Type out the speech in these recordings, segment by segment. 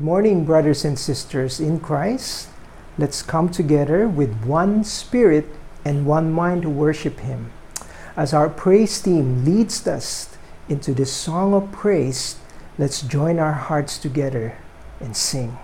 Good morning, brothers and sisters in Christ. Let's come together with one spirit and one mind to worship Him. As our praise team leads us into this song of praise, let's join our hearts together and sing.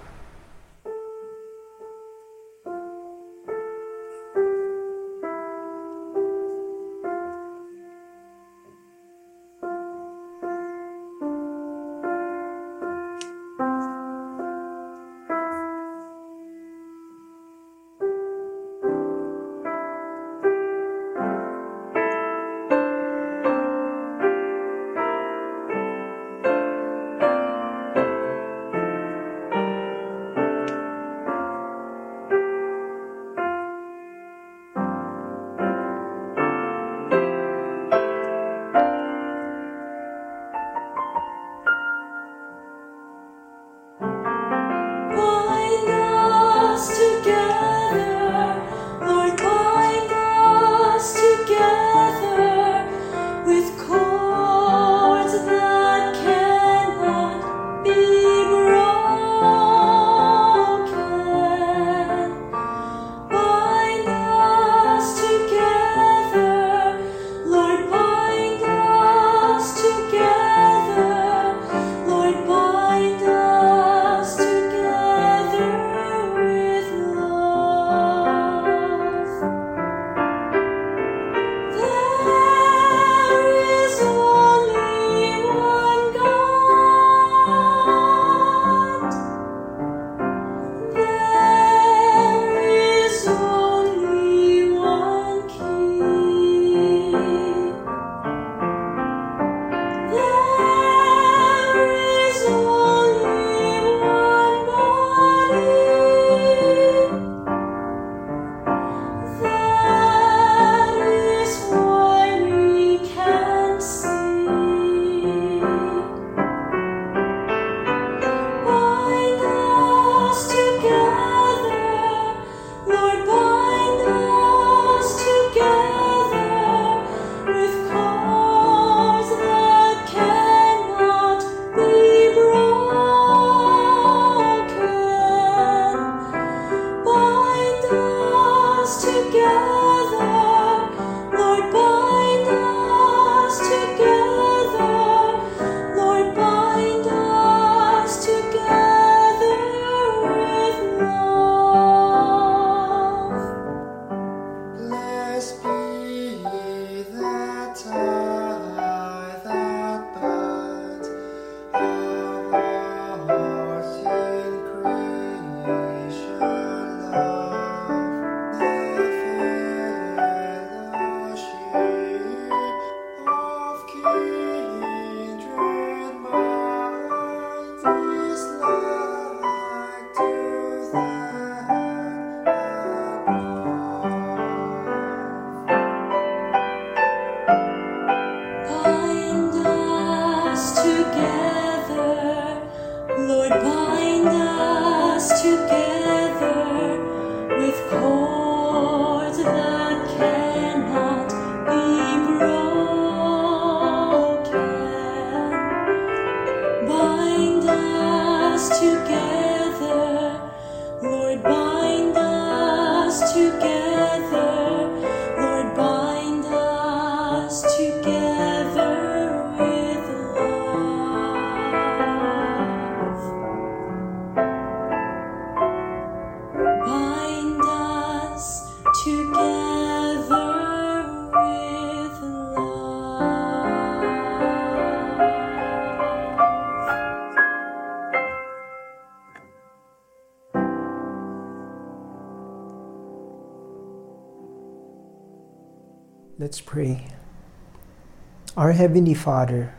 Heavenly Father,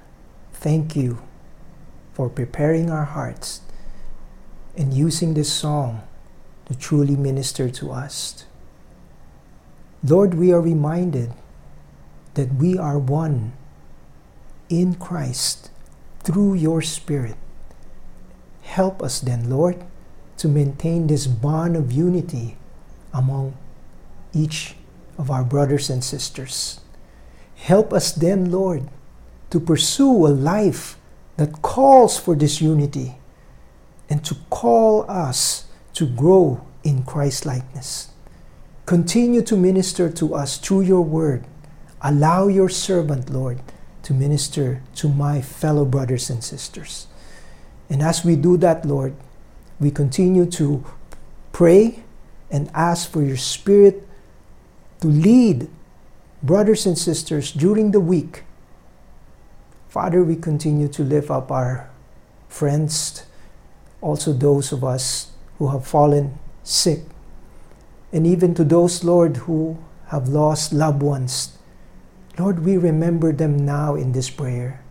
thank you for preparing our hearts and using this song to truly minister to us. Lord, we are reminded that we are one in Christ through your Spirit. Help us then, Lord, to maintain this bond of unity among each of our brothers and sisters. Help us then, Lord, to pursue a life that calls for this unity and to call us to grow in Christ likeness. Continue to minister to us through your word. Allow your servant, Lord, to minister to my fellow brothers and sisters. And as we do that, Lord, we continue to pray and ask for your Spirit to lead brothers and sisters during the week. Father, we continue to lift up our friends, also those of us who have fallen sick, and even to those, Lord, who have lost loved ones. Lord, we remember them now in this prayer.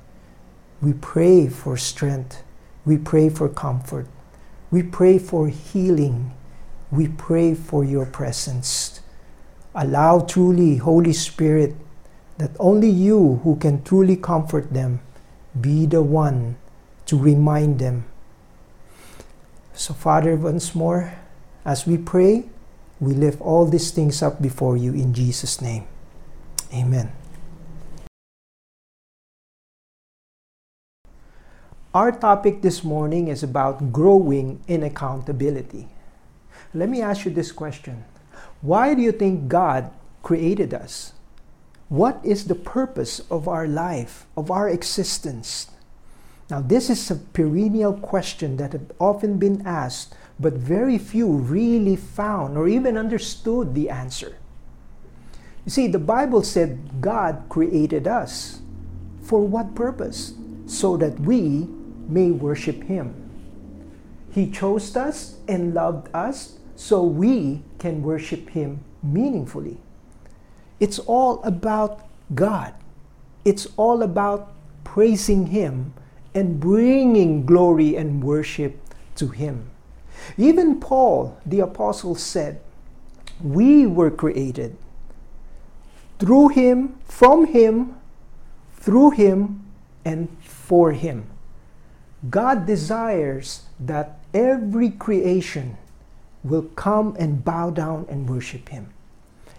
We pray for strength. We pray for comfort. We pray for healing. We pray for your presence. Allow truly, Holy Spirit, that only you who can truly comfort them be the one to remind them. So, Father, once more, as we pray, we lift all these things up before you in Jesus' name. Amen. Our topic this morning is about growing in accountability. Let me ask you this question Why do you think God created us? What is the purpose of our life, of our existence? Now, this is a perennial question that have often been asked, but very few really found or even understood the answer. You see, the Bible said God created us. For what purpose? So that we may worship Him. He chose us and loved us so we can worship Him meaningfully. It's all about God. It's all about praising Him and bringing glory and worship to Him. Even Paul, the apostle, said, We were created through Him, from Him, through Him, and for Him. God desires that every creation will come and bow down and worship him.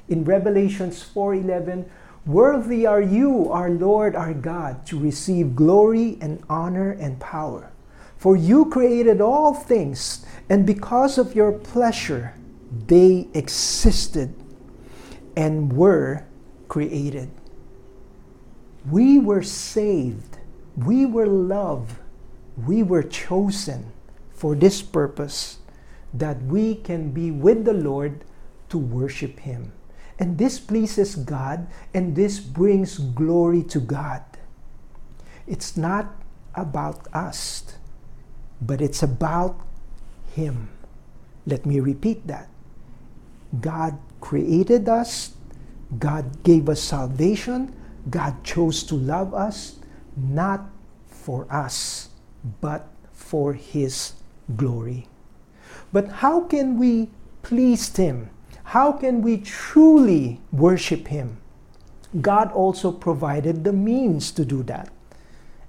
In Revelations 4:11, worthy are you, our Lord, our God, to receive glory and honor and power. For you created all things, and because of your pleasure they existed and were created. We were saved. We were loved we were chosen for this purpose that we can be with the Lord to worship Him. And this pleases God and this brings glory to God. It's not about us, but it's about Him. Let me repeat that. God created us, God gave us salvation, God chose to love us, not for us but for His glory. But how can we please Him? How can we truly worship Him? God also provided the means to do that,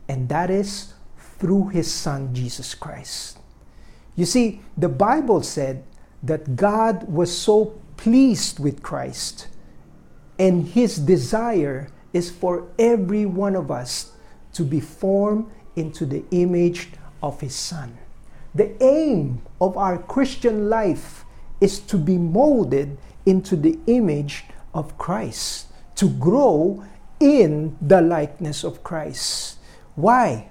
and that is through His Son Jesus Christ. You see, the Bible said that God was so pleased with Christ, and His desire is for every one of us to be formed into the image of His Son. The aim of our Christian life is to be molded into the image of Christ, to grow in the likeness of Christ. Why?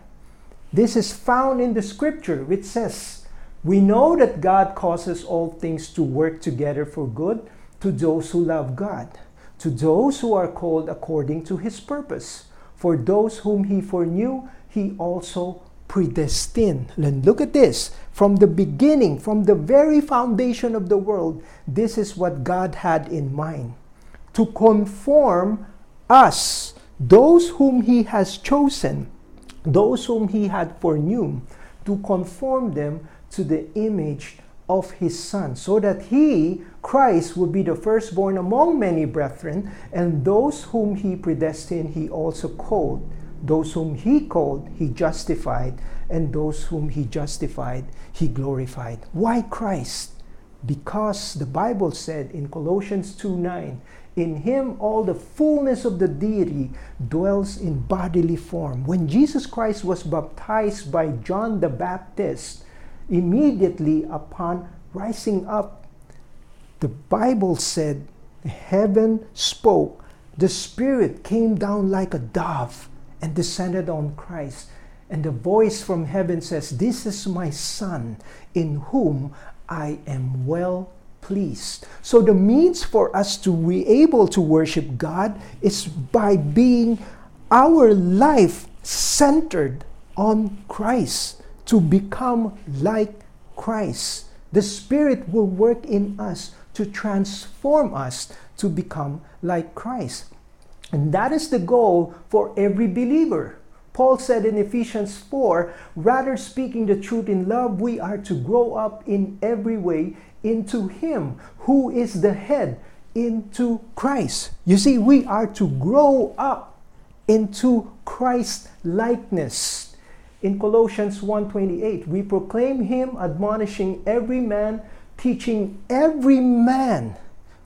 This is found in the scripture, which says, We know that God causes all things to work together for good to those who love God, to those who are called according to his purpose. For those whom he foreknew, he also predestined. And look at this. From the beginning, from the very foundation of the world, this is what God had in mind. To conform us, those whom He has chosen, those whom He had foreknew, to conform them to the image of His Son, so that He, Christ, would be the firstborn among many brethren, and those whom He predestined, He also called those whom he called, he justified, and those whom he justified, he glorified. Why Christ? Because the Bible said in Colossians 2 9, in him all the fullness of the deity dwells in bodily form. When Jesus Christ was baptized by John the Baptist, immediately upon rising up, the Bible said, heaven spoke, the Spirit came down like a dove and descended on Christ. And the voice from heaven says, This is my Son, in whom I am well pleased. So, the means for us to be able to worship God is by being our life centered on Christ, to become like Christ. The Spirit will work in us to transform us to become like Christ. And that is the goal for every believer. Paul said in Ephesians 4 rather speaking the truth in love, we are to grow up in every way into Him who is the head, into Christ. You see, we are to grow up into Christ likeness. In Colossians 1:28, we proclaim him admonishing every man, teaching every man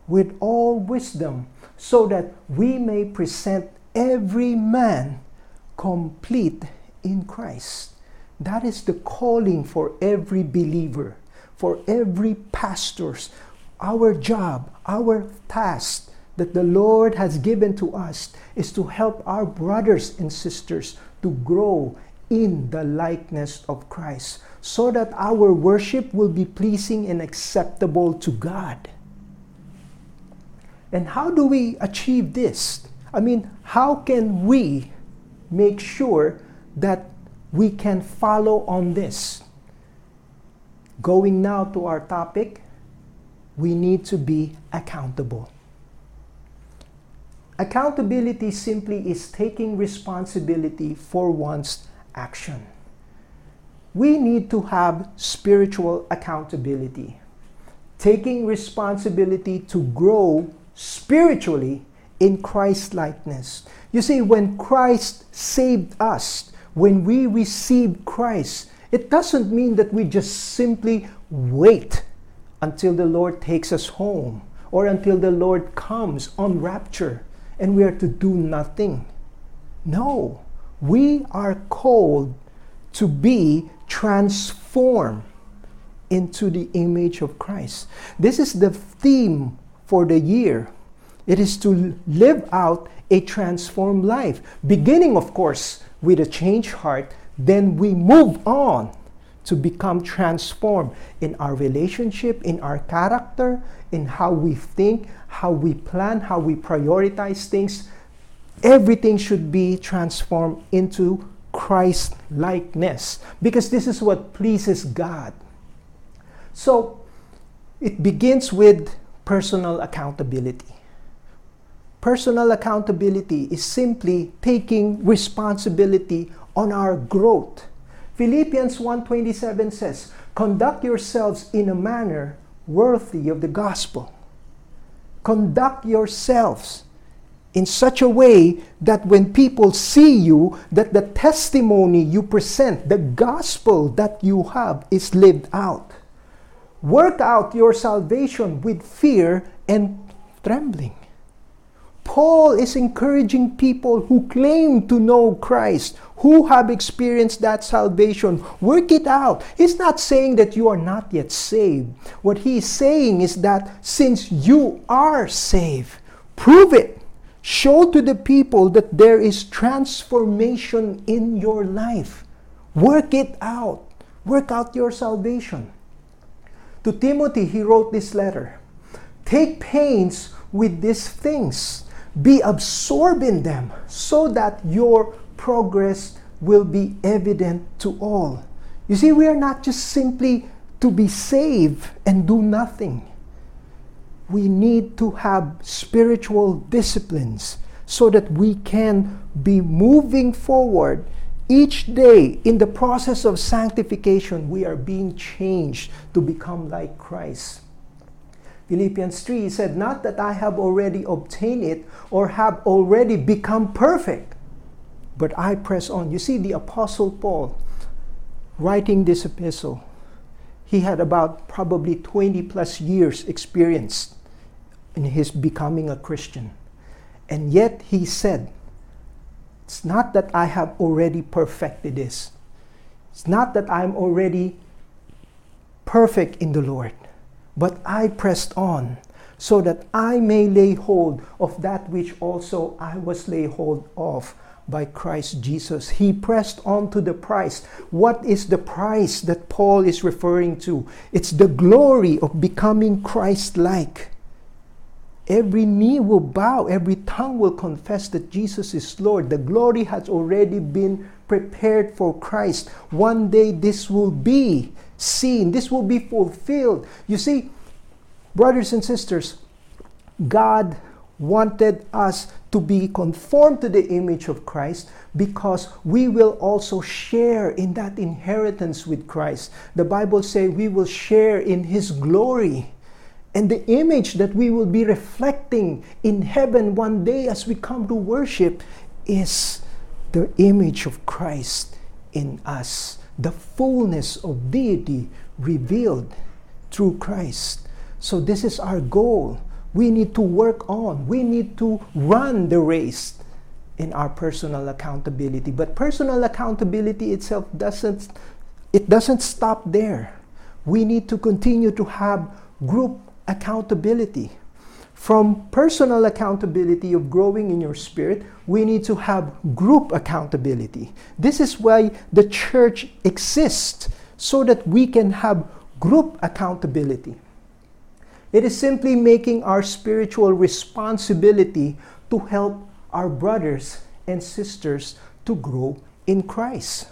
with all wisdom, so that we may present every man complete in Christ. That is the calling for every believer, for every pastors. Our job, our task that the Lord has given to us is to help our brothers and sisters to grow in the likeness of Christ so that our worship will be pleasing and acceptable to God. And how do we achieve this? I mean, how can we make sure that we can follow on this? Going now to our topic, we need to be accountable. Accountability simply is taking responsibility for one's action. We need to have spiritual accountability, taking responsibility to grow spiritually in Christ likeness. You see, when Christ saved us, when we received Christ, it doesn't mean that we just simply wait until the Lord takes us home or until the Lord comes on rapture and we are to do nothing. No, we are called to be transformed into the image of Christ. This is the theme for the year. It is to live out a transformed life, beginning, of course, with a changed heart. Then we move on to become transformed in our relationship, in our character, in how we think, how we plan, how we prioritize things. Everything should be transformed into Christ likeness because this is what pleases God. So it begins with personal accountability. Personal accountability is simply taking responsibility on our growth. Philippians 1:27 says, "Conduct yourselves in a manner worthy of the gospel." Conduct yourselves in such a way that when people see you that the testimony you present the gospel that you have is lived out work out your salvation with fear and trembling paul is encouraging people who claim to know christ who have experienced that salvation work it out he's not saying that you are not yet saved what he's saying is that since you are saved prove it Show to the people that there is transformation in your life. Work it out. Work out your salvation. To Timothy, he wrote this letter Take pains with these things, be absorbed in them, so that your progress will be evident to all. You see, we are not just simply to be saved and do nothing we need to have spiritual disciplines so that we can be moving forward each day in the process of sanctification we are being changed to become like christ philippians 3 said not that i have already obtained it or have already become perfect but i press on you see the apostle paul writing this epistle he had about probably 20 plus years experience in his becoming a Christian. And yet he said, It's not that I have already perfected this. It's not that I'm already perfect in the Lord. But I pressed on so that I may lay hold of that which also I was laid hold of by Christ Jesus. He pressed on to the price. What is the price that Paul is referring to? It's the glory of becoming Christ like. Every knee will bow, every tongue will confess that Jesus is Lord. The glory has already been prepared for Christ. One day this will be seen, this will be fulfilled. You see, brothers and sisters, God wanted us to be conformed to the image of Christ because we will also share in that inheritance with Christ. The Bible says we will share in his glory. And the image that we will be reflecting in heaven one day as we come to worship is the image of Christ in us, the fullness of deity revealed through Christ. So, this is our goal. We need to work on, we need to run the race in our personal accountability. But personal accountability itself doesn't it doesn't stop there. We need to continue to have group accountability. From personal accountability of growing in your spirit, we need to have group accountability. This is why the church exists, so that we can have group accountability. It is simply making our spiritual responsibility to help our brothers and sisters to grow in Christ.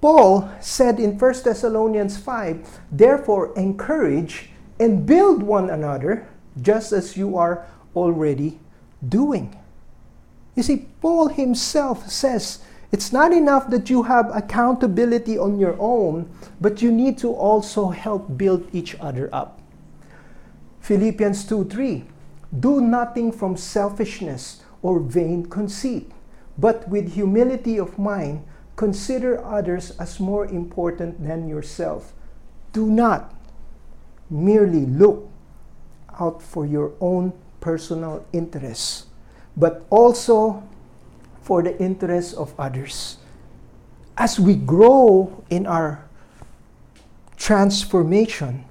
Paul said in 1 Thessalonians 5, Therefore, encourage and build one another just as you are already doing. You see, Paul himself says it's not enough that you have accountability on your own, but you need to also help build each other up. Philippians 2 3 Do nothing from selfishness or vain conceit, but with humility of mind, consider others as more important than yourself. Do not merely look out for your own personal interests, but also for the interests of others. As we grow in our transformation,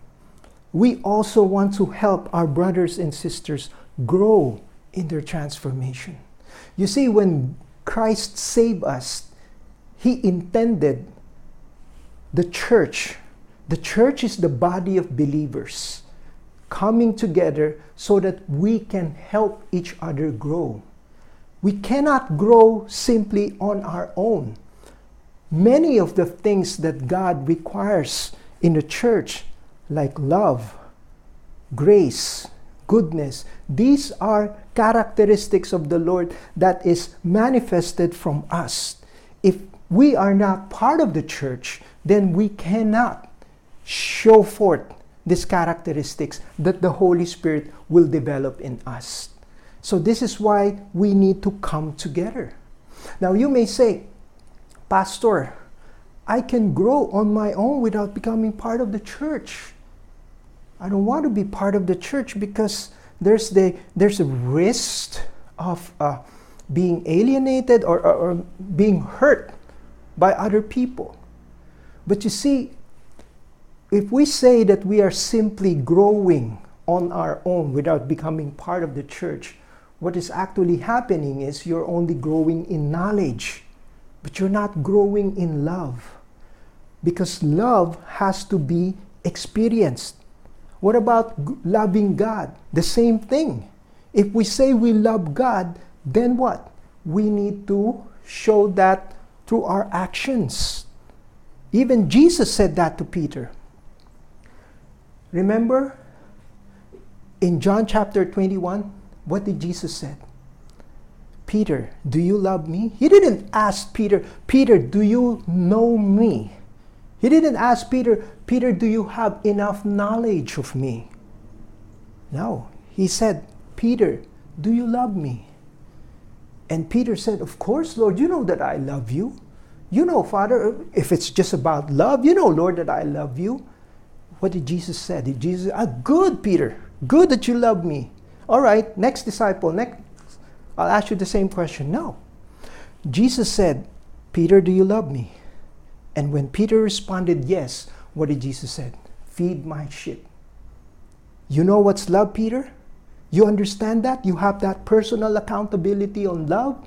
we also want to help our brothers and sisters grow in their transformation. You see, when Christ saved us, He intended the church. The church is the body of believers coming together so that we can help each other grow. We cannot grow simply on our own. Many of the things that God requires in the church, like love, grace, goodness, these are characteristics of the Lord that is manifested from us. If we are not part of the church, then we cannot show forth these characteristics that the Holy Spirit will develop in us. So, this is why we need to come together. Now, you may say, Pastor, I can grow on my own without becoming part of the church. I don't want to be part of the church because there's the there's a risk of uh, being alienated or, or, or being hurt by other people. But you see, if we say that we are simply growing on our own without becoming part of the church, what is actually happening is you're only growing in knowledge, but you're not growing in love. Because love has to be experienced. What about loving God? The same thing. If we say we love God, then what? We need to show that through our actions. Even Jesus said that to Peter. Remember in John chapter 21, what did Jesus said? Peter, do you love me? He didn't ask Peter, Peter, do you know me? He didn't ask Peter, Peter, do you have enough knowledge of me? No. He said, Peter, do you love me? And Peter said, Of course, Lord, you know that I love you. You know, Father, if it's just about love, you know, Lord, that I love you. What did Jesus say? Did Jesus, ah, good, Peter, good that you love me. All right, next disciple, next, I'll ask you the same question. No. Jesus said, Peter, do you love me? And when Peter responded yes, what did Jesus said? Feed my sheep. You know what's love, Peter? You understand that? You have that personal accountability on love?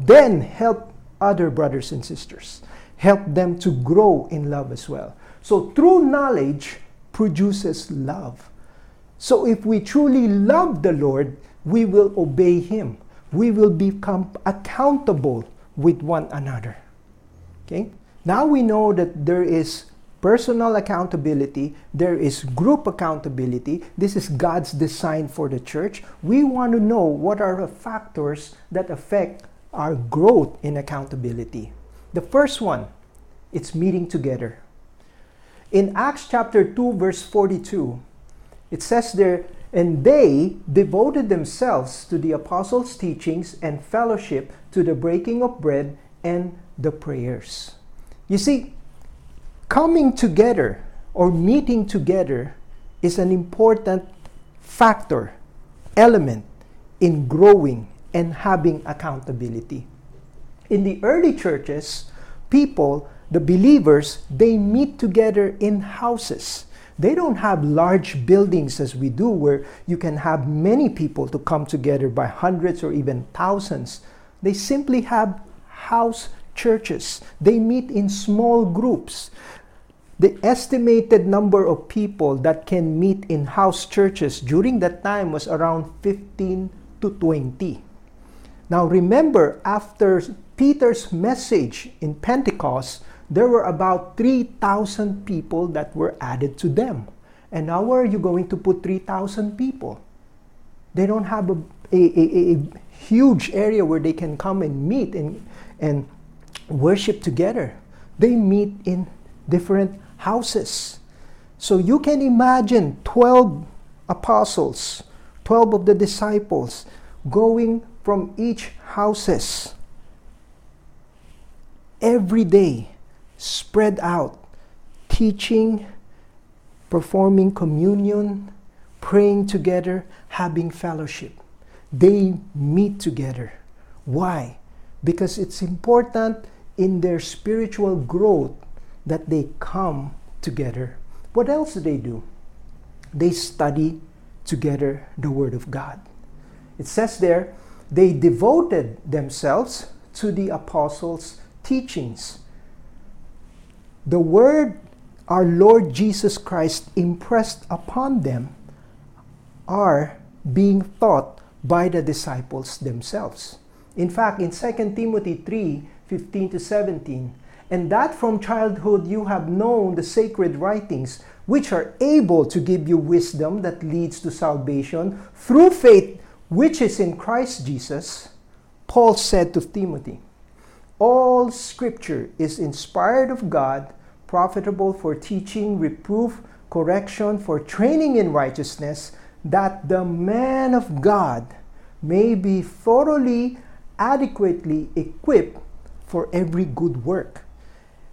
Then help other brothers and sisters. Help them to grow in love as well. So, through knowledge produces love. So, if we truly love the Lord, we will obey Him. We will become accountable with one another. Okay? Now we know that there is personal accountability, there is group accountability. This is God's design for the church. We want to know what are the factors that affect our growth in accountability. The first one, it's meeting together. In Acts chapter 2 verse 42, it says there, and they devoted themselves to the apostles' teachings and fellowship, to the breaking of bread and the prayers. You see, coming together or meeting together is an important factor, element in growing and having accountability. In the early churches, people, the believers, they meet together in houses. They don't have large buildings as we do, where you can have many people to come together by hundreds or even thousands. They simply have house churches. They meet in small groups. The estimated number of people that can meet in house churches during that time was around 15 to 20. Now remember, after Peter's message in Pentecost, there were about 3,000 people that were added to them. And now where are you going to put 3,000 people? They don't have a, a, a, a huge area where they can come and meet and, and worship together. They meet in different houses. So you can imagine 12 apostles, 12 of the disciples going from each houses every day spread out teaching performing communion praying together having fellowship. They meet together. Why? Because it's important in their spiritual growth that they come together. What else do they do? They study together the word of god. It says there they devoted themselves to the apostles' teachings. The word our Lord Jesus Christ impressed upon them are being taught by the disciples themselves. In fact, in 2 Timothy 3 15 to 17, and that from childhood you have known the sacred writings, which are able to give you wisdom that leads to salvation through faith which is in Christ Jesus, Paul said to Timothy, All scripture is inspired of God, profitable for teaching, reproof, correction, for training in righteousness, that the man of God may be thoroughly, adequately equipped for every good work.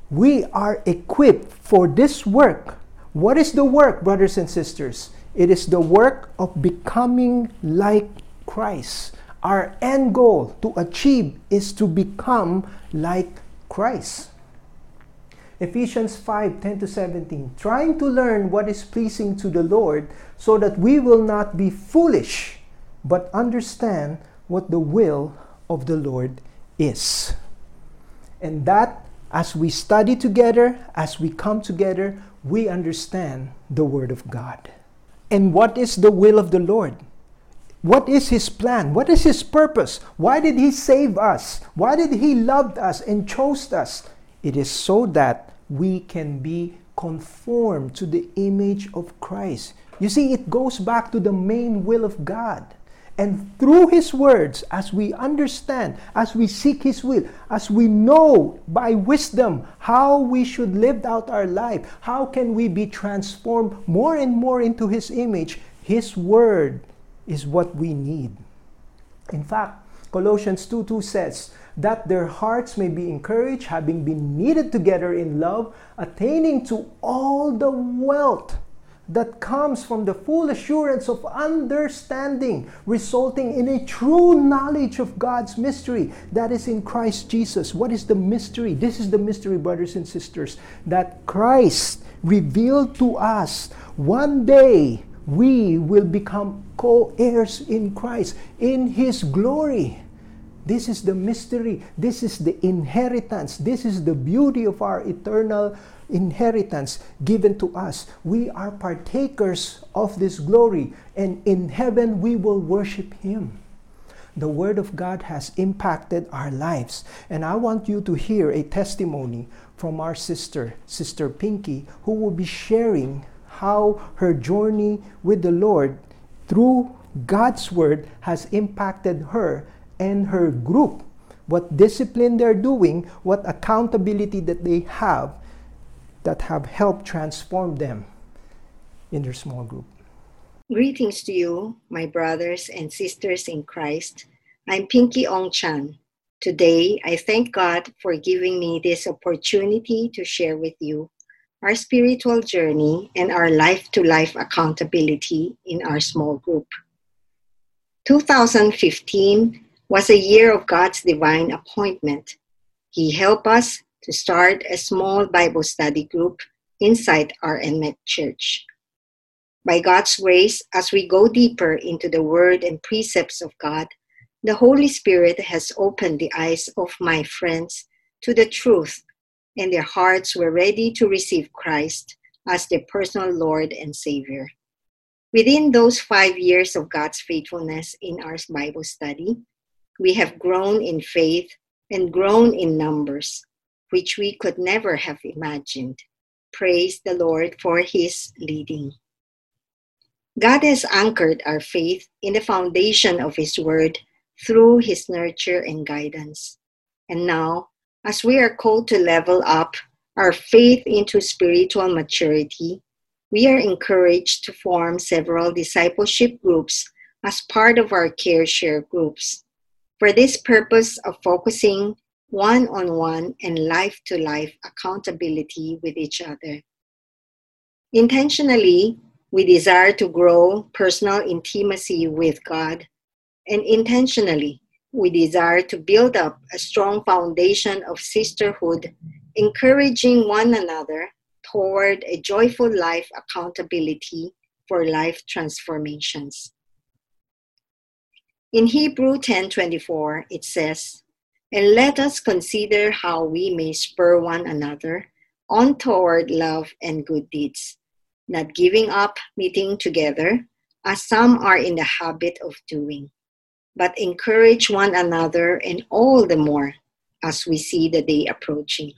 We are equipped for this work. What is the work, brothers and sisters? It is the work of becoming like Christ. Our end goal to achieve is to become like Christ. Ephesians 5 10 to 17. Trying to learn what is pleasing to the Lord so that we will not be foolish, but understand what the will of the Lord is. And that as we study together, as we come together, we understand the Word of God. And what is the will of the Lord? What is His plan? What is His purpose? Why did He save us? Why did He love us and chose us? It is so that we can be conformed to the image of Christ. You see, it goes back to the main will of God. And through His words, as we understand, as we seek His will, as we know by wisdom how we should live out our life, how can we be transformed more and more into His image, His word is what we need. In fact, Colossians 2 2 says, that their hearts may be encouraged, having been knitted together in love, attaining to all the wealth that comes from the full assurance of understanding, resulting in a true knowledge of God's mystery that is in Christ Jesus. What is the mystery? This is the mystery, brothers and sisters, that Christ revealed to us one day we will become co heirs in Christ, in His glory. This is the mystery. This is the inheritance. This is the beauty of our eternal inheritance given to us. We are partakers of this glory, and in heaven we will worship Him. The Word of God has impacted our lives, and I want you to hear a testimony from our sister, Sister Pinky, who will be sharing how her journey with the Lord through God's Word has impacted her and her group. What discipline they're doing, what accountability that they have that have helped transform them in their small group. Greetings to you, my brothers and sisters in Christ. I'm Pinky Ong Chan. Today, I thank God for giving me this opportunity to share with you our spiritual journey and our life to life accountability in our small group. 2015 was a year of God's divine appointment. He helped us to start a small Bible study group inside our NMET church. By God's grace, as we go deeper into the Word and precepts of God, the Holy Spirit has opened the eyes of my friends to the truth, and their hearts were ready to receive Christ as their personal Lord and Savior. Within those five years of God's faithfulness in our Bible study, we have grown in faith and grown in numbers, which we could never have imagined. Praise the Lord for His leading. God has anchored our faith in the foundation of His Word through His nurture and guidance. And now, as we are called to level up our faith into spiritual maturity, we are encouraged to form several discipleship groups as part of our care share groups. For this purpose of focusing one on one and life to life accountability with each other. Intentionally, we desire to grow personal intimacy with God, and intentionally, we desire to build up a strong foundation of sisterhood, encouraging one another toward a joyful life accountability for life transformations. In Hebrew 10:24 it says, "And let us consider how we may spur one another on toward love and good deeds, not giving up meeting together, as some are in the habit of doing, but encourage one another and all the more as we see the day approaching."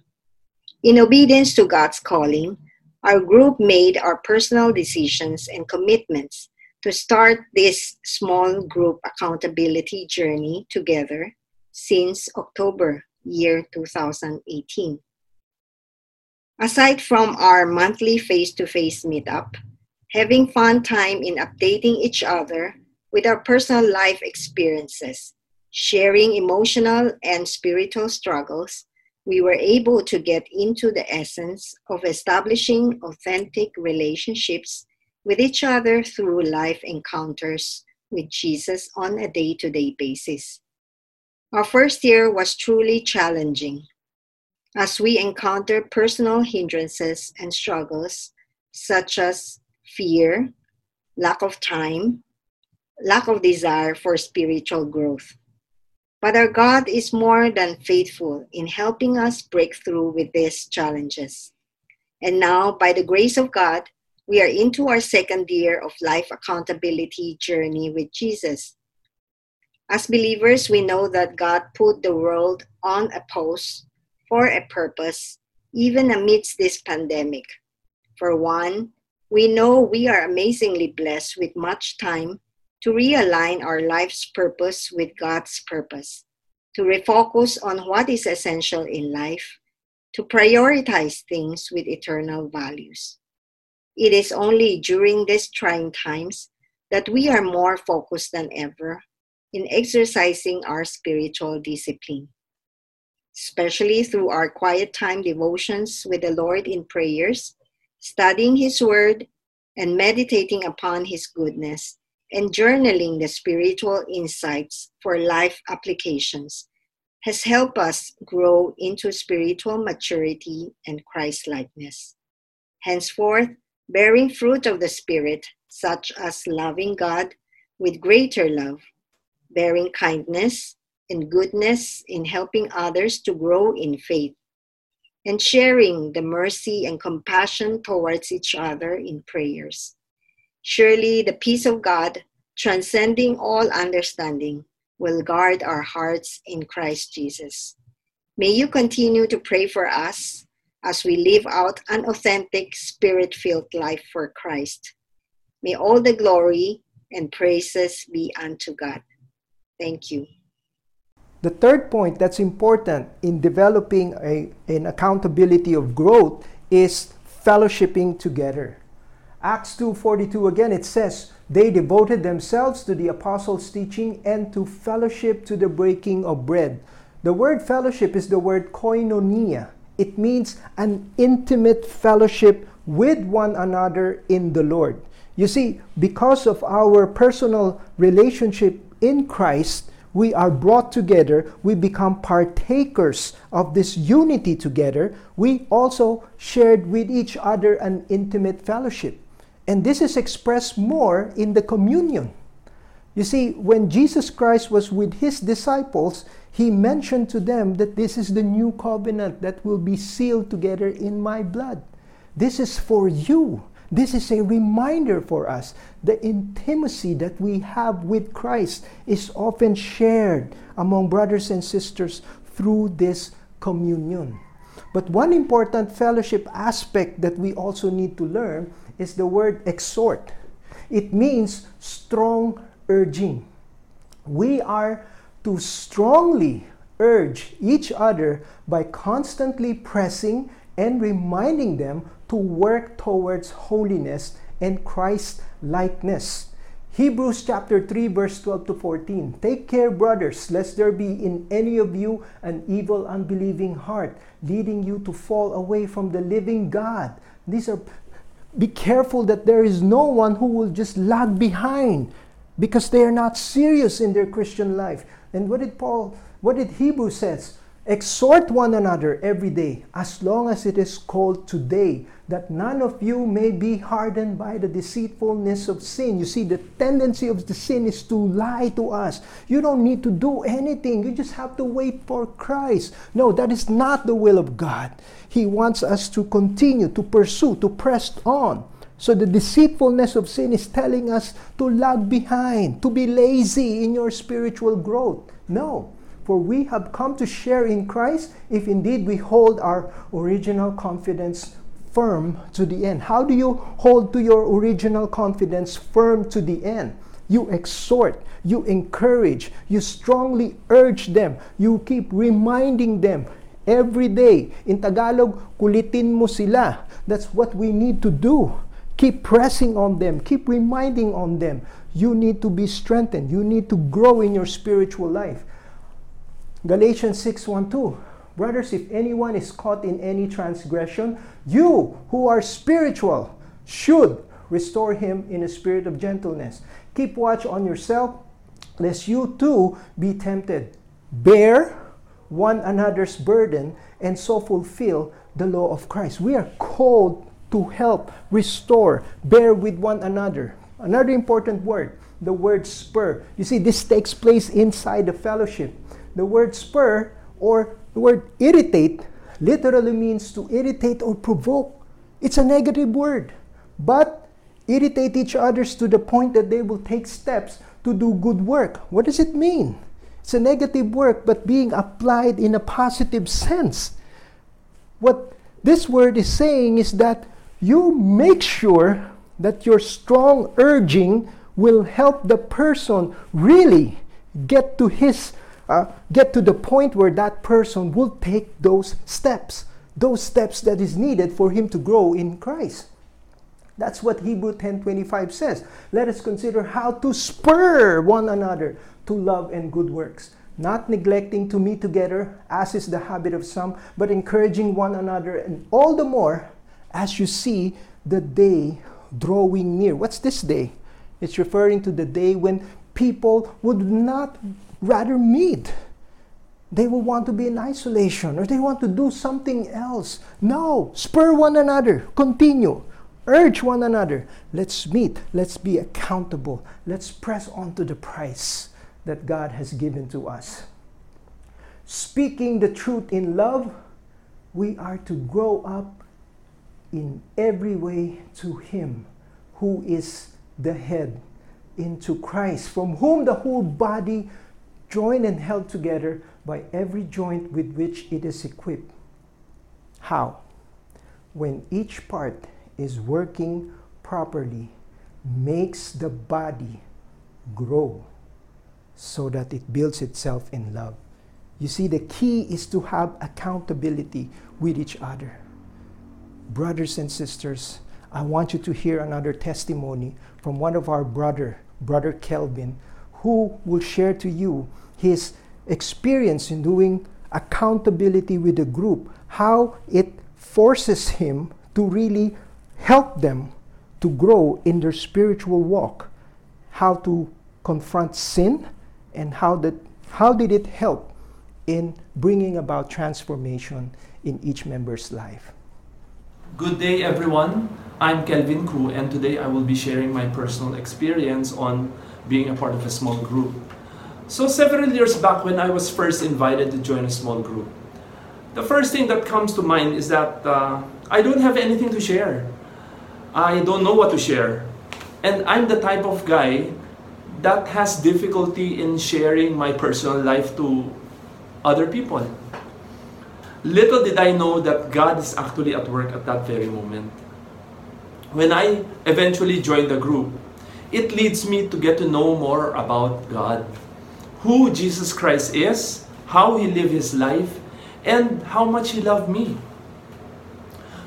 In obedience to God's calling, our group made our personal decisions and commitments to start this small group accountability journey together since October year 2018. Aside from our monthly face-to-face meetup, having fun time in updating each other with our personal life experiences, sharing emotional and spiritual struggles, we were able to get into the essence of establishing authentic relationships with each other through life encounters with Jesus on a day to day basis. Our first year was truly challenging as we encountered personal hindrances and struggles such as fear, lack of time, lack of desire for spiritual growth. But our God is more than faithful in helping us break through with these challenges. And now, by the grace of God, we are into our second year of life accountability journey with Jesus. As believers, we know that God put the world on a pause for a purpose, even amidst this pandemic. For one, we know we are amazingly blessed with much time to realign our life's purpose with God's purpose, to refocus on what is essential in life, to prioritize things with eternal values. It is only during these trying times that we are more focused than ever in exercising our spiritual discipline, especially through our quiet time devotions with the Lord in prayers, studying His Word, and meditating upon His goodness and journaling the spiritual insights for life applications has helped us grow into spiritual maturity and Christ likeness. Henceforth, bearing fruit of the Spirit, such as loving God with greater love, bearing kindness and goodness in helping others to grow in faith, and sharing the mercy and compassion towards each other in prayers. Surely the peace of God, transcending all understanding, will guard our hearts in Christ Jesus. May you continue to pray for us as we live out an authentic, spirit filled life for Christ. May all the glory and praises be unto God. Thank you. The third point that's important in developing a, an accountability of growth is fellowshipping together. Acts 2:42 again it says they devoted themselves to the apostles' teaching and to fellowship to the breaking of bread. The word fellowship is the word koinonia. It means an intimate fellowship with one another in the Lord. You see, because of our personal relationship in Christ, we are brought together, we become partakers of this unity together. We also shared with each other an intimate fellowship. And this is expressed more in the communion. You see, when Jesus Christ was with his disciples, he mentioned to them that this is the new covenant that will be sealed together in my blood. This is for you. This is a reminder for us. The intimacy that we have with Christ is often shared among brothers and sisters through this communion. But one important fellowship aspect that we also need to learn is the word exhort. It means strong urging. We are to strongly urge each other by constantly pressing and reminding them to work towards holiness and Christ likeness. Hebrews chapter 3 verse 12 to 14. Take care, brothers, lest there be in any of you an evil unbelieving heart, leading you to fall away from the living God. These are be careful that there is no one who will just lag behind because they are not serious in their Christian life. And what did Paul, what did Hebrews says? Exhort one another every day, as long as it is called today, that none of you may be hardened by the deceitfulness of sin. You see, the tendency of the sin is to lie to us. You don't need to do anything, you just have to wait for Christ. No, that is not the will of God. He wants us to continue, to pursue, to press on. So the deceitfulness of sin is telling us to lag behind, to be lazy in your spiritual growth. No. For we have come to share in Christ if indeed we hold our original confidence firm to the end. How do you hold to your original confidence firm to the end? You exhort, you encourage, you strongly urge them, you keep reminding them every day. In Tagalog, kulitin mo sila. That's what we need to do. Keep pressing on them, keep reminding on them. You need to be strengthened, you need to grow in your spiritual life. Galatians 6 1 2. Brothers, if anyone is caught in any transgression, you who are spiritual should restore him in a spirit of gentleness. Keep watch on yourself, lest you too be tempted. Bear one another's burden and so fulfill the law of Christ. We are called to help, restore, bear with one another. Another important word, the word spur. You see, this takes place inside the fellowship. The word spur or the word irritate literally means to irritate or provoke. It's a negative word. But irritate each others to the point that they will take steps to do good work. What does it mean? It's a negative work, but being applied in a positive sense. What this word is saying is that you make sure that your strong urging will help the person really get to his uh, get to the point where that person will take those steps those steps that is needed for him to grow in christ that's what hebrew 10.25 says let us consider how to spur one another to love and good works not neglecting to meet together as is the habit of some but encouraging one another and all the more as you see the day drawing near. What's this day? It's referring to the day when people would not rather meet. They will want to be in isolation or they want to do something else. No, spur one another, continue, urge one another. Let's meet, let's be accountable, let's press on to the price that God has given to us. Speaking the truth in love, we are to grow up in every way to Him who is the head, into Christ, from whom the whole body, joined and held together by every joint with which it is equipped. How? When each part is working properly, makes the body grow so that it builds itself in love. You see, the key is to have accountability with each other. Brothers and sisters, I want you to hear another testimony from one of our brother, brother Kelvin, who will share to you his experience in doing accountability with a group, how it forces him to really help them to grow in their spiritual walk, how to confront sin, and how that how did it help in bringing about transformation in each member's life. Good day, everyone. I'm Kelvin Koo, and today I will be sharing my personal experience on being a part of a small group. So, several years back, when I was first invited to join a small group, the first thing that comes to mind is that uh, I don't have anything to share. I don't know what to share. And I'm the type of guy that has difficulty in sharing my personal life to other people. Little did I know that God is actually at work at that very moment. When I eventually joined the group, it leads me to get to know more about God, who Jesus Christ is, how he lived his life, and how much he loved me.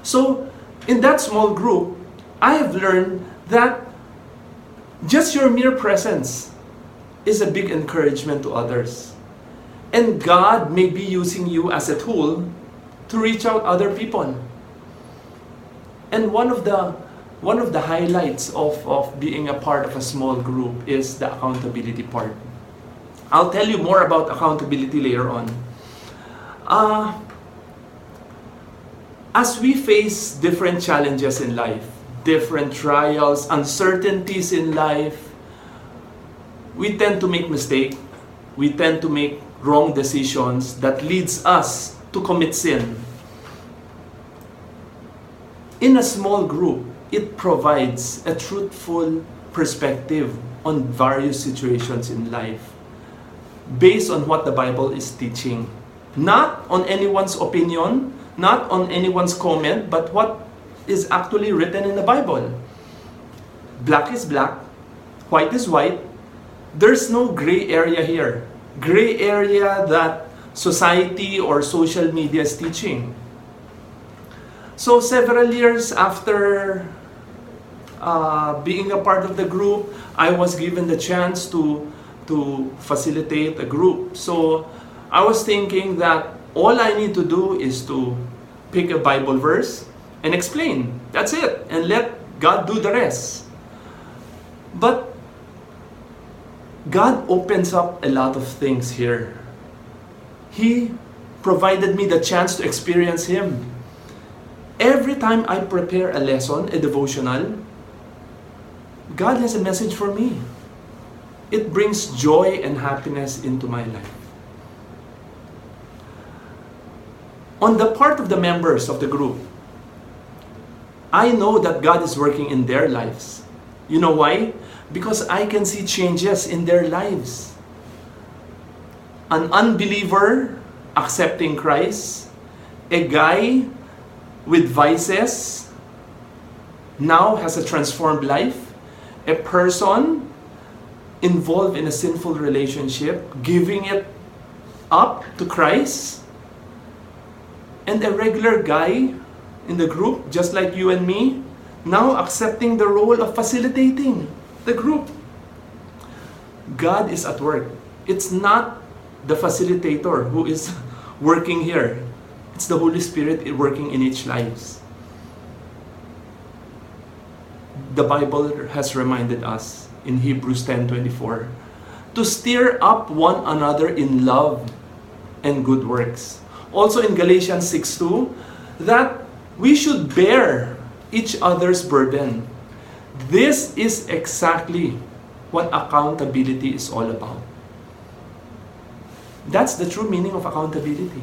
So, in that small group, I have learned that just your mere presence is a big encouragement to others. And God may be using you as a tool to reach out other people. And one of the one of the highlights of, of being a part of a small group is the accountability part. I'll tell you more about accountability later on. Uh, as we face different challenges in life, different trials, uncertainties in life, we tend to make mistakes. We tend to make wrong decisions that leads us to commit sin. In a small group, it provides a truthful perspective on various situations in life based on what the Bible is teaching. Not on anyone's opinion, not on anyone's comment, but what is actually written in the Bible. Black is black, white is white. There's no gray area here. Gray area that society or social media is teaching. So several years after uh, being a part of the group, I was given the chance to to facilitate a group. So I was thinking that all I need to do is to pick a Bible verse and explain. That's it. And let God do the rest. But God opens up a lot of things here. He provided me the chance to experience Him. Every time I prepare a lesson, a devotional, God has a message for me. It brings joy and happiness into my life. On the part of the members of the group, I know that God is working in their lives. You know why? Because I can see changes in their lives. An unbeliever accepting Christ, a guy with vices now has a transformed life, a person involved in a sinful relationship, giving it up to Christ, and a regular guy in the group, just like you and me, now accepting the role of facilitating the group. God is at work. It's not the facilitator who is working here. It's the Holy Spirit working in each lives. The Bible has reminded us in Hebrews 10:24 to stir up one another in love and good works. Also in Galatians 6:2 that we should bear each other's burden. This is exactly what accountability is all about. That's the true meaning of accountability.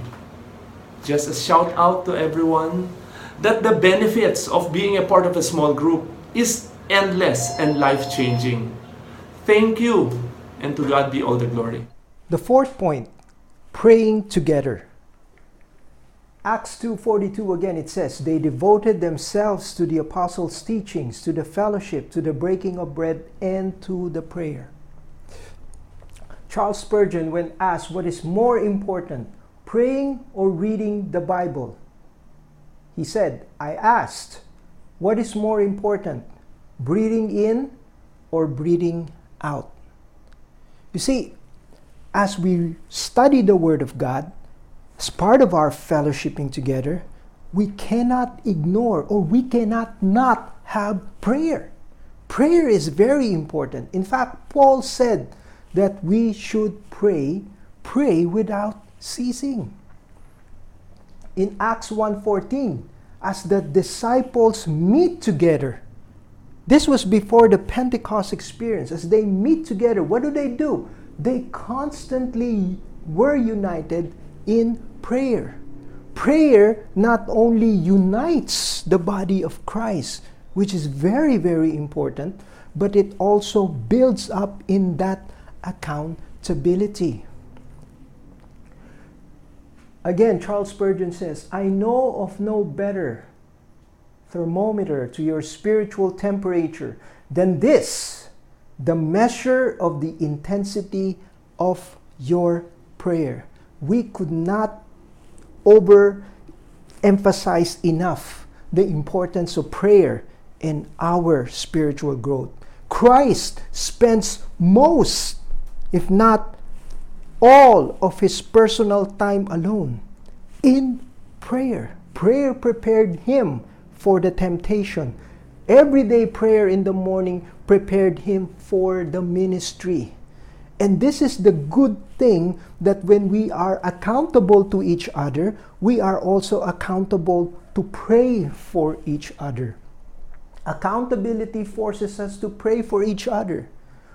Just a shout out to everyone that the benefits of being a part of a small group is endless and life changing. Thank you, and to God be all the glory. The fourth point, praying together. Acts 2:42 again it says they devoted themselves to the apostles' teachings, to the fellowship, to the breaking of bread and to the prayer. Charles Spurgeon when asked what is more important, praying or reading the Bible, he said, I asked, what is more important, breathing in or breathing out? You see, as we study the Word of God, as part of our fellowshipping together, we cannot ignore or we cannot not have prayer. Prayer is very important. In fact, Paul said that we should pray, pray without ceasing. In Acts 1:14, as the disciples meet together, this was before the Pentecost experience. As they meet together, what do they do? They constantly were united in prayer. Prayer not only unites the body of Christ, which is very, very important, but it also builds up in that accountability. Again, Charles Spurgeon says, I know of no better thermometer to your spiritual temperature than this the measure of the intensity of your prayer. We could not over emphasize enough the importance of prayer in our spiritual growth. Christ spends most, if not all, of his personal time alone in prayer. Prayer prepared him for the temptation. Everyday prayer in the morning prepared him for the ministry. And this is the good thing that when we are accountable to each other, we are also accountable to pray for each other. Accountability forces us to pray for each other.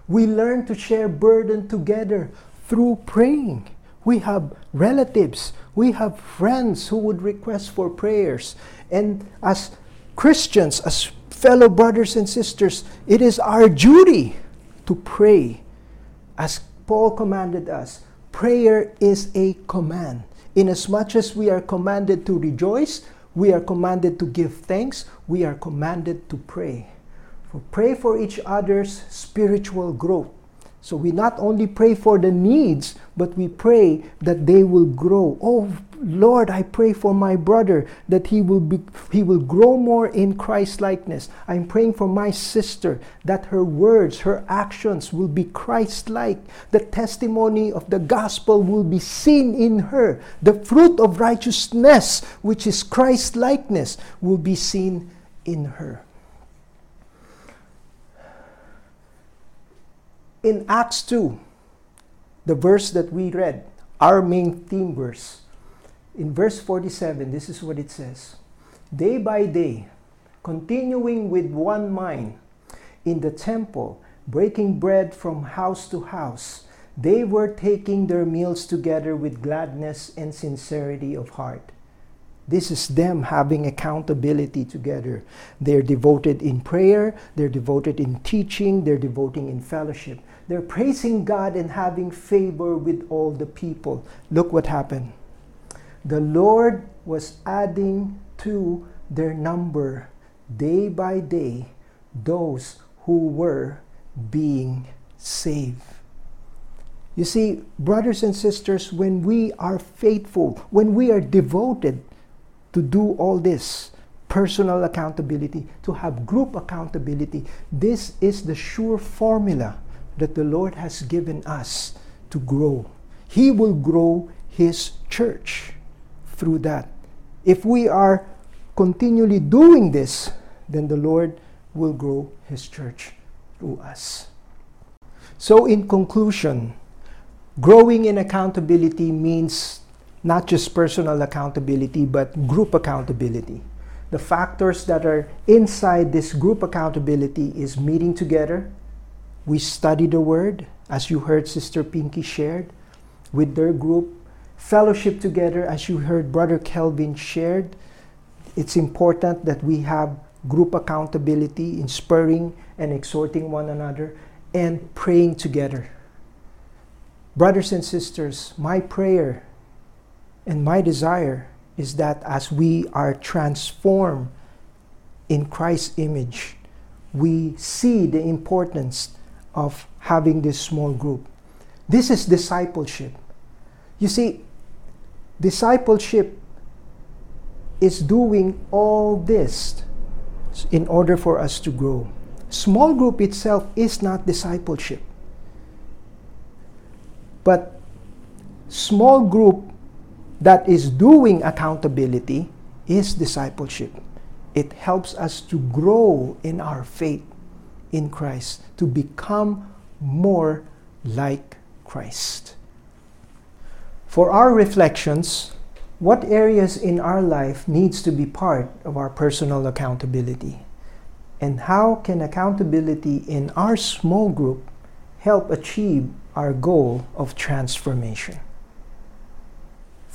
We learn to share burden together through praying. We have relatives, we have friends who would request for prayers. And as Christians, as fellow brothers and sisters, it is our duty to pray. As Paul commanded us, prayer is a command. Inasmuch as we are commanded to rejoice, we are commanded to give thanks, we are commanded to pray. For pray for each other's spiritual growth. So we not only pray for the needs, but we pray that they will grow. Oh Lord, I pray for my brother that he will be he will grow more in Christ likeness. I'm praying for my sister that her words, her actions will be Christ like. The testimony of the gospel will be seen in her. The fruit of righteousness, which is Christ likeness, will be seen in her. In Acts 2, the verse that we read, our main theme verse, in verse 47, this is what it says Day by day, continuing with one mind in the temple, breaking bread from house to house, they were taking their meals together with gladness and sincerity of heart. This is them having accountability together. They're devoted in prayer, they're devoted in teaching, they're devoting in fellowship. They're praising God and having favor with all the people. Look what happened. The Lord was adding to their number day by day those who were being saved. You see, brothers and sisters, when we are faithful, when we are devoted to do all this, personal accountability, to have group accountability, this is the sure formula that the Lord has given us to grow. He will grow His church through that. If we are continually doing this, then the Lord will grow His church through us. So, in conclusion, growing in accountability means not just personal accountability, but group accountability. The factors that are inside this group accountability is meeting together. We study the Word, as you heard Sister Pinky shared with their group. Fellowship together, as you heard Brother Kelvin shared. It's important that we have group accountability in spurring and exhorting one another and praying together. Brothers and sisters, my prayer and my desire is that as we are transformed in Christ's image, we see the importance of having this small group. This is discipleship. You see, discipleship is doing all this in order for us to grow. Small group itself is not discipleship. But small group that is doing accountability is discipleship. It helps us to grow in our faith in Christ, to become more like Christ. For our reflections, what areas in our life needs to be part of our personal accountability? And how can accountability in our small group help achieve our goal of transformation?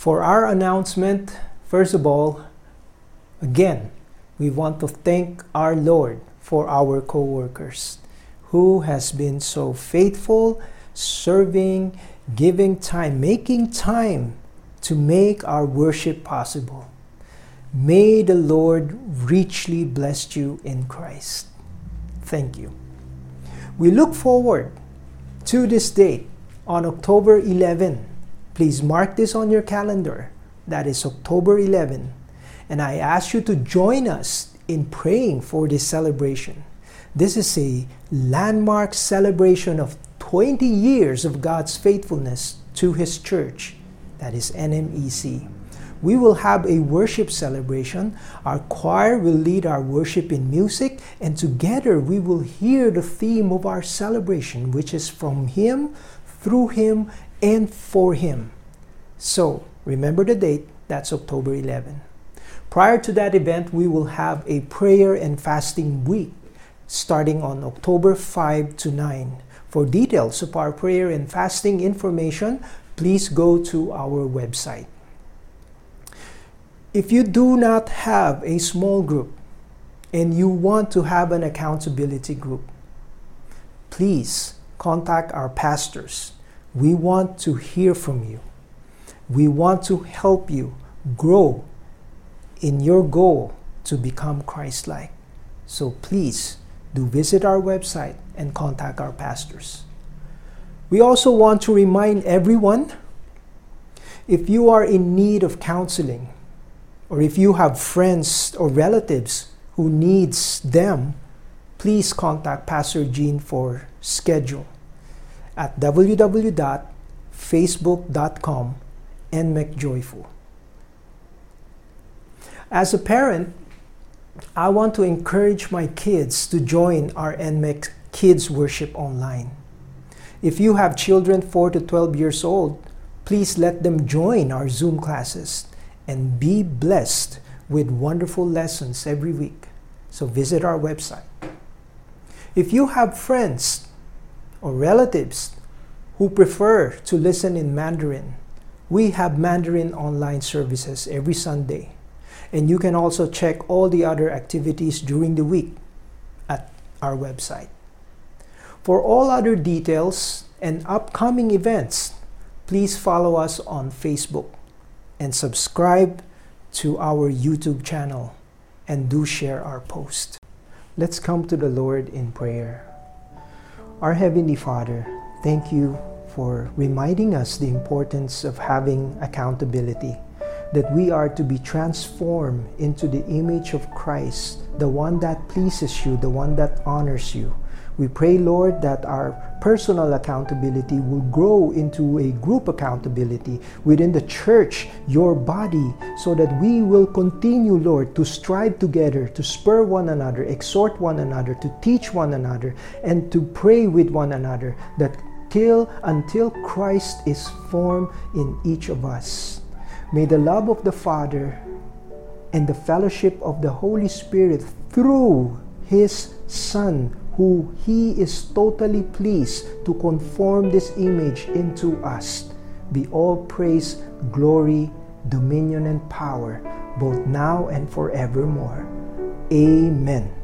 For our announcement, first of all, again, we want to thank our Lord for our co-workers who has been so faithful, serving, giving time, making time to make our worship possible. May the Lord richly bless you in Christ. Thank you. We look forward to this date on October 11. Please mark this on your calendar. That is October 11. And I ask you to join us in praying for this celebration. This is a landmark celebration of 20 years of God's faithfulness to His church that is NMEC. We will have a worship celebration. Our choir will lead our worship in music, and together we will hear the theme of our celebration, which is from Him, through Him, and for Him. So, remember the date, that's October 11. Prior to that event, we will have a prayer and fasting week starting on October 5 to 9. For details of our prayer and fasting information, please go to our website. If you do not have a small group and you want to have an accountability group, please contact our pastors. We want to hear from you. We want to help you grow in your goal to become Christ like. So please do visit our website and contact our pastors. We also want to remind everyone if you are in need of counseling or if you have friends or relatives who needs them, please contact Pastor Jean for schedule at www.facebook.com nmcjoyful. As a parent, I want to encourage my kids to join our NMEC Kids Worship Online. If you have children 4 to 12 years old, please let them join our Zoom classes and be blessed with wonderful lessons every week. So visit our website. If you have friends or relatives who prefer to listen in Mandarin, we have Mandarin online services every Sunday. And you can also check all the other activities during the week at our website. For all other details and upcoming events, please follow us on Facebook and subscribe to our YouTube channel and do share our post. Let's come to the Lord in prayer. Our Heavenly Father, thank you for reminding us the importance of having accountability, that we are to be transformed into the image of Christ the one that pleases you, the one that honors you. We pray, Lord, that our personal accountability will grow into a group accountability within the church, your body, so that we will continue, Lord, to strive together, to spur one another, exhort one another, to teach one another, and to pray with one another that till until Christ is formed in each of us. May the love of the Father and the fellowship of the Holy Spirit through his Son who he is totally pleased to conform this image into us, be all praise, glory, dominion, and power, both now and forevermore. Amen.